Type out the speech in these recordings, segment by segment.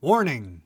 Warning!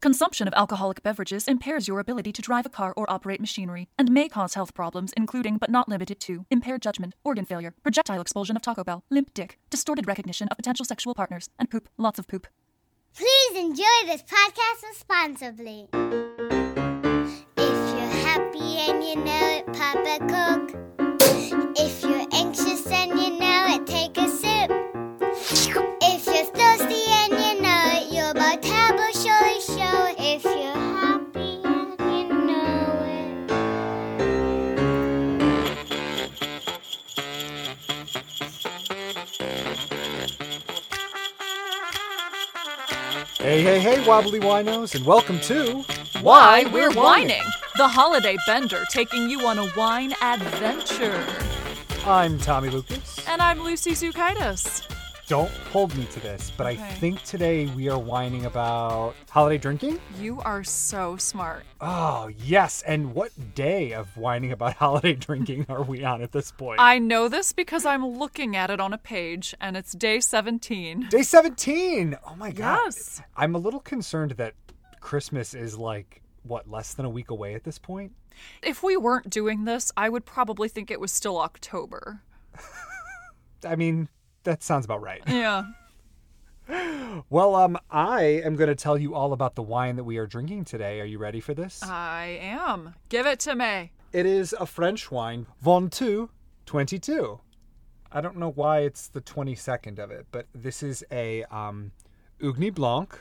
Consumption of alcoholic beverages impairs your ability to drive a car or operate machinery and may cause health problems, including but not limited to impaired judgment, organ failure, projectile expulsion of Taco Bell, limp dick, distorted recognition of potential sexual partners, and poop. Lots of poop. Please enjoy this podcast responsibly. If you're happy and you know it, pop a Hey, hey, hey, wobbly winos, and welcome to Why We're Whining! The Holiday Bender taking you on a wine adventure. I'm Tommy Lucas. And I'm Lucy Zukaitis. Don't hold me to this, but I think today we are whining about holiday drinking. You are so smart. Oh, yes. And what day of whining about holiday drinking are we on at this point? I know this because I'm looking at it on a page and it's day 17. Day 17. Oh my god. Yes. I'm a little concerned that Christmas is like what, less than a week away at this point? If we weren't doing this, I would probably think it was still October. I mean, that sounds about right. Yeah. Well, um I am going to tell you all about the wine that we are drinking today. Are you ready for this? I am. Give it to me. It is a French wine, Ventoux 22. I don't know why it's the 22nd of it, but this is a um, Ugni Blanc,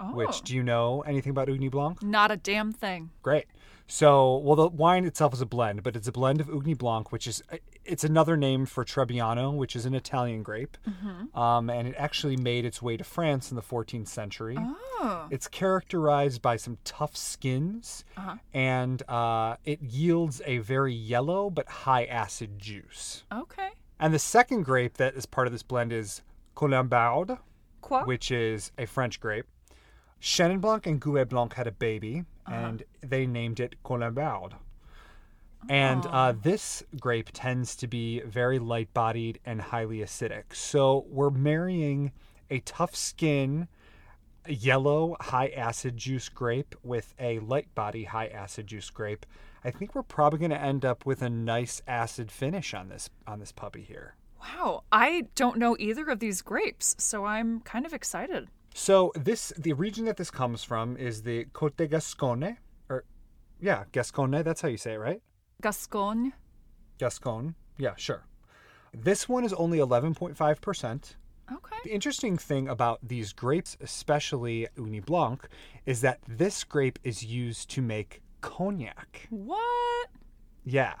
Oh. which do you know anything about Ugni Blanc? Not a damn thing. Great. So, well, the wine itself is a blend, but it's a blend of Ugni Blanc, which is it's another name for Trebbiano, which is an Italian grape, um, and it actually made its way to France in the 14th century. Oh. It's characterized by some tough skins, and uh, it yields a very yellow but high acid juice. Okay. And the second grape that is part of this blend is Colombard, Quoi? which is a French grape. Chenin Blanc and Gouais Blanc had a baby, and they named it Colombard. And uh, this grape tends to be very light bodied and highly acidic. So we're marrying a tough skin, yellow, high acid juice grape with a light body, high acid juice grape. I think we're probably going to end up with a nice acid finish on this on this puppy here. Wow. I don't know either of these grapes, so I'm kind of excited. So this the region that this comes from is the Côte de Gascogne, or yeah, Gascogne. That's how you say it, right? Gascogne. Gascogne. Yeah, sure. This one is only 11.5 percent. Okay. The interesting thing about these grapes, especially Ugni Blanc, is that this grape is used to make cognac. What? Yeah.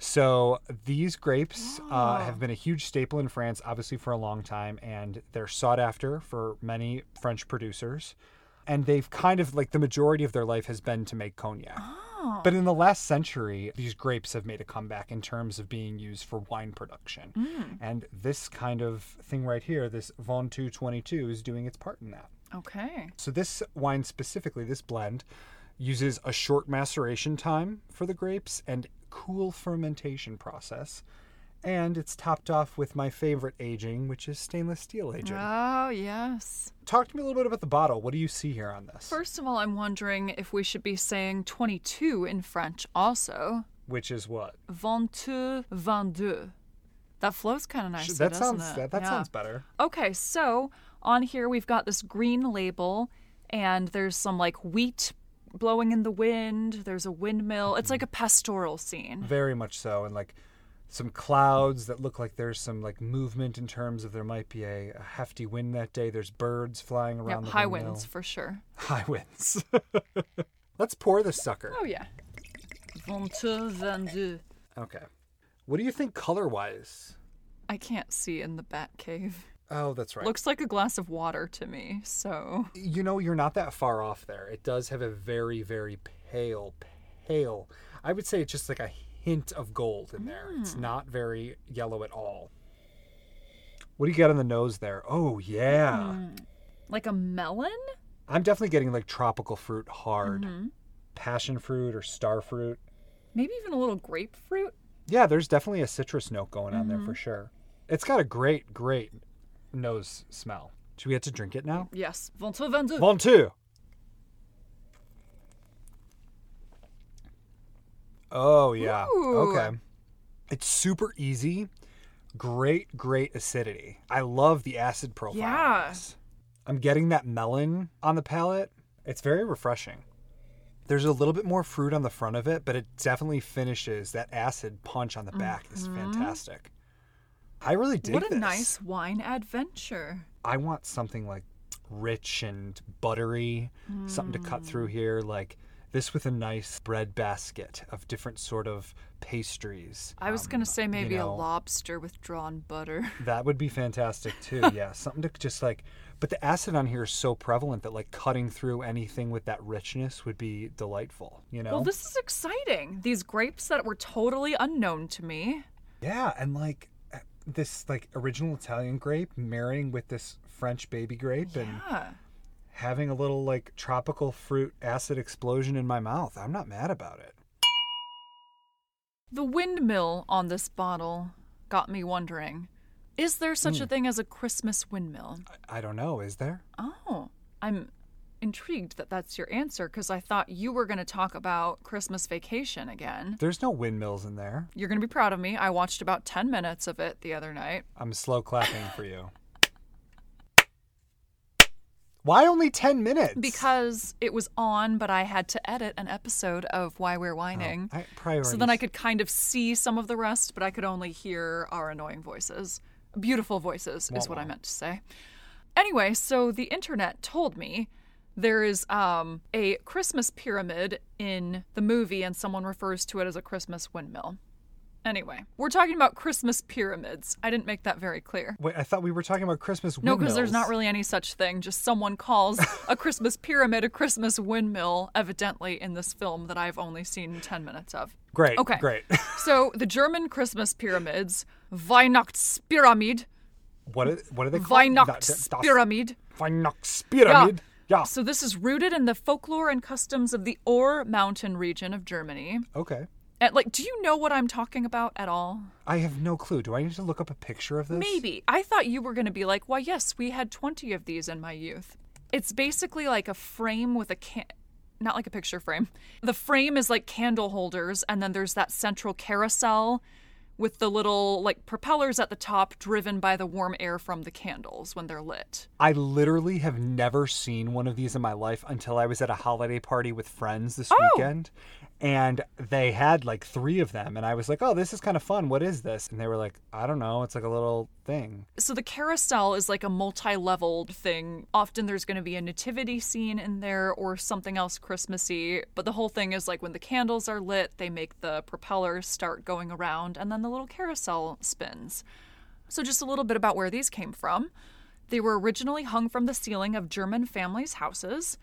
So these grapes uh, have been a huge staple in France, obviously for a long time, and they're sought after for many French producers. And they've kind of like the majority of their life has been to make cognac. But in the last century, these grapes have made a comeback in terms of being used for wine production. Mm. And this kind of thing right here, this Ventoux 22, is doing its part in that. Okay. So this wine specifically, this blend, uses a short maceration time for the grapes and cool fermentation process. And it's topped off with my favorite aging, which is stainless steel aging. Oh, yes. Talk to me a little bit about the bottle. What do you see here on this? First of all, I'm wondering if we should be saying 22 in French also. Which is what? Ventoux, vingt-deux. That flows kind of nicely, that sounds it? that, that Yeah. sounds better. Okay, so on here we've got this green label, and there's some like wheat blowing in the wind. There's a windmill. It's like a pastoral scene. Very much so. And like some clouds that look like there's some like movement in terms of there might be a, a hefty wind that day. There's birds flying Yep, around the high windmill. winds for sure. High winds. Let's pour this sucker. Oh yeah. Ventoux, vingt-deux. Okay. What do you think color wise? I can't see in the bat cave. Oh, that's right. Looks like a glass of water to me. So you know, you're not that far off there. It does have a very, very pale, pale. I would say it's just like a hint of gold in there. It's hmm. not very yellow at all. What do you get on the nose there? Oh, yeah. Hmm. like a melon? I'm definitely getting like tropical fruit hard. Mm-hmm. Passion fruit or star fruit. Maybe even a little grapefruit? Yeah, there's definitely a citrus note going on there mm-hmm. for sure. It's got a great, great nose smell. Should we have to drink it now? Yes. Ventre vendu. One, two. Oh, yeah. Ooh. Okay. It's super easy. Great, great acidity. I love the acid profile. of Yeah. I'm getting that melon on the palate. It's very refreshing. There's a little bit more fruit on the front of it, but it definitely finishes that acid punch on the back is fantastic. I really dig Mm-hmm. what a this. nice wine adventure. I want something like rich and buttery, something to cut through here, like this with a nice bread basket of different sort of pastries. I was Um, gonna say you maybe know, a lobster with drawn butter. That would be fantastic too. yeah, something to just like. But the acid on here is so prevalent that like cutting through anything with that richness would be delightful. You know. Well, this is exciting. These grapes that were totally unknown to me. Yeah, and like uh, this like original Italian grape marrying with this French baby grape and Yeah. Having a little like tropical fruit acid explosion in my mouth. I'm not mad about it. The windmill on this bottle got me wondering is there such Hmm. a thing as a Christmas windmill? I don't know, is there? Oh, I'm intrigued that that's your answer because I thought you were going to talk about Christmas vacation again. There's no windmills in there. You're going to be proud of me. I watched about 10 minutes of it the other night. I'm slow clapping for you. Why only 10 minutes? Because it was on, but I had to edit an episode of Why We're Whining. I, priorities. So then I could kind of see some of the rest, but I could only hear our annoying voices. Beautiful voices is what I meant to say. Anyway, so the internet told me there is um, a Christmas pyramid in the movie, and someone refers to it as a Christmas windmill. Anyway, we're talking about Christmas pyramids. I didn't make that very clear. Wait, I thought we were talking about Christmas No, because there's not really any such thing. Just someone calls a Christmas pyramid a Christmas windmill, evidently, in this film that I've only seen 10 minutes of. Great. Okay. Great. So the German Christmas pyramids, Weihnachtspyramid, what are, what are they called? Weihnachtspyramid. Weihnachtspyramid. Yeah. So this is rooted in the folklore and customs of the Ore Mountain region of Germany. Okay. And like, do you know what I'm talking about at all? I have no clue. Do I need to look up a picture of this? Maybe. I thought you were going to be like, why, yes, we had 20 of these in my youth. It's basically like a frame with a can. Not like a picture frame. The frame is like candle holders, and then there's that central carousel with the little like propellers at the top driven by the warm air from the candles when they're lit. I literally have never seen one of these in my life until I was at a holiday party with friends this Oh. weekend. And they had like three of them. And I was like, oh, this is kind of fun. What is this? And they were like, I don't know. It's like a little thing. So the carousel is like a multi-leveled thing. Often there's going to be a nativity scene in there or something else Christmassy, but the whole thing is like when the candles are lit, they make the propellers start going around and then the little carousel spins. So just a little bit about where these came from. They were originally hung from the ceiling of German families' houses.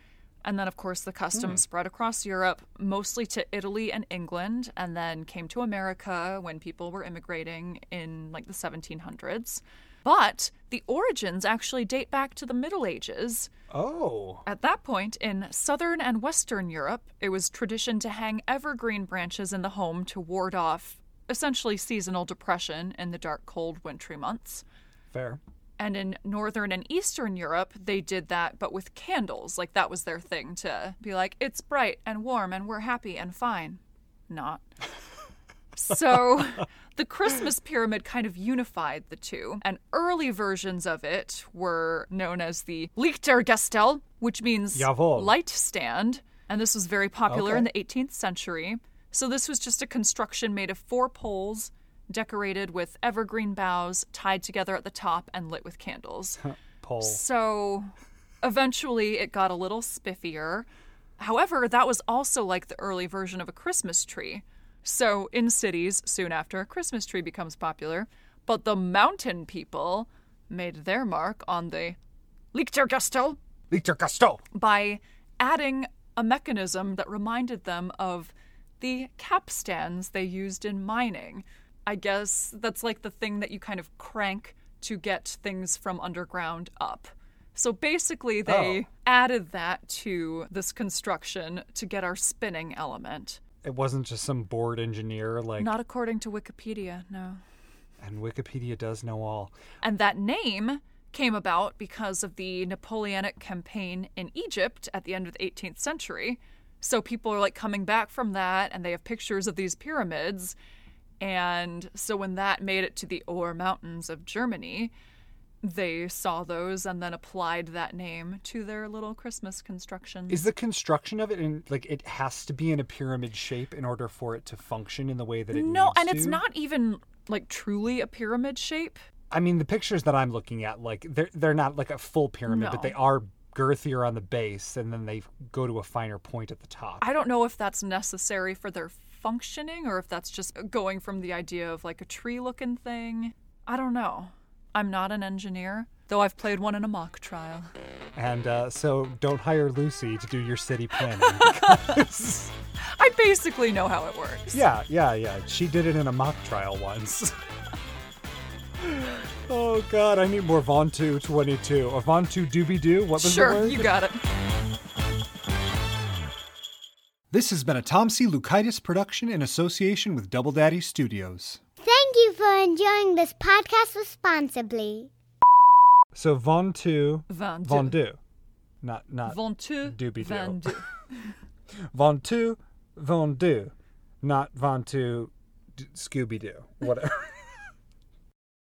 And then, of course, the custom hmm. spread across Europe, mostly to Italy and England, and then came to America when people were immigrating in like the 1700s. But the origins actually date back to the Middle Ages. Oh. At that point, in southern and western Europe, it was tradition to hang evergreen branches in the home to ward off essentially seasonal depression in the dark, cold, wintry months. Fair. And in northern and eastern Europe, they did that, but with candles. Like that was their thing to be like, it's bright and warm and we're happy and fine. Not. So the Christmas pyramid kind of unified the two, and early versions of it were known as the Lichtergestell, which means Jawohl. light stand, and this was very popular in the 18th century. So this was just a construction made of four poles decorated with evergreen boughs tied together at the top and lit with candles. Pole. So eventually it got a little spiffier. However, that was also like the early version of a Christmas tree. So in cities, soon after, a Christmas tree becomes popular. But the mountain people made their mark on the Lichtergestell. by adding a mechanism that reminded them of the capstans they used in mining. I guess that's like the thing that you kind of crank to get things from underground up. So basically, they Oh. added that to this construction to get our spinning element. It wasn't just some bored engineer like Not according to Wikipedia, no. and Wikipedia does know all. And that name came about because of the Napoleonic campaign in Egypt at the end of the 18th century. So people are like coming back from that and they have pictures of these pyramids. And so when that made it to the Ore Mountains of Germany, they saw those and then applied that name to their little Christmas construction. Is the construction of it in like it has to be in a pyramid shape in order for it to function in the way that it no, and it's not even like truly a pyramid shape. I mean, the pictures that I'm looking at, like they're they're not like a full pyramid, but they are girthier on the base, and then they go to a finer point at the top. I don't know if that's necessary for their functioning or if that's just going from the idea of like a tree looking thing. I don't know. I'm not an engineer, though I've played one in a mock trial. And uh, so, don't hire Lucy to do your city planning. because- I basically know how it works. yeah, yeah, yeah. She did it in a mock trial once. oh God, I need more Vontu 22 or Vontu Doobie Doo. What was the Sure, you got it. This has been a Tom C. Lukaitis production in association with Double Daddy Studios. Thank you for enjoying this podcast responsibly. So Vontu Vendu. Vondu, not not Ventu. Doobie-doo. Vendu. Vontu Vondu, not Vontu D- Scooby Doo. Whatever.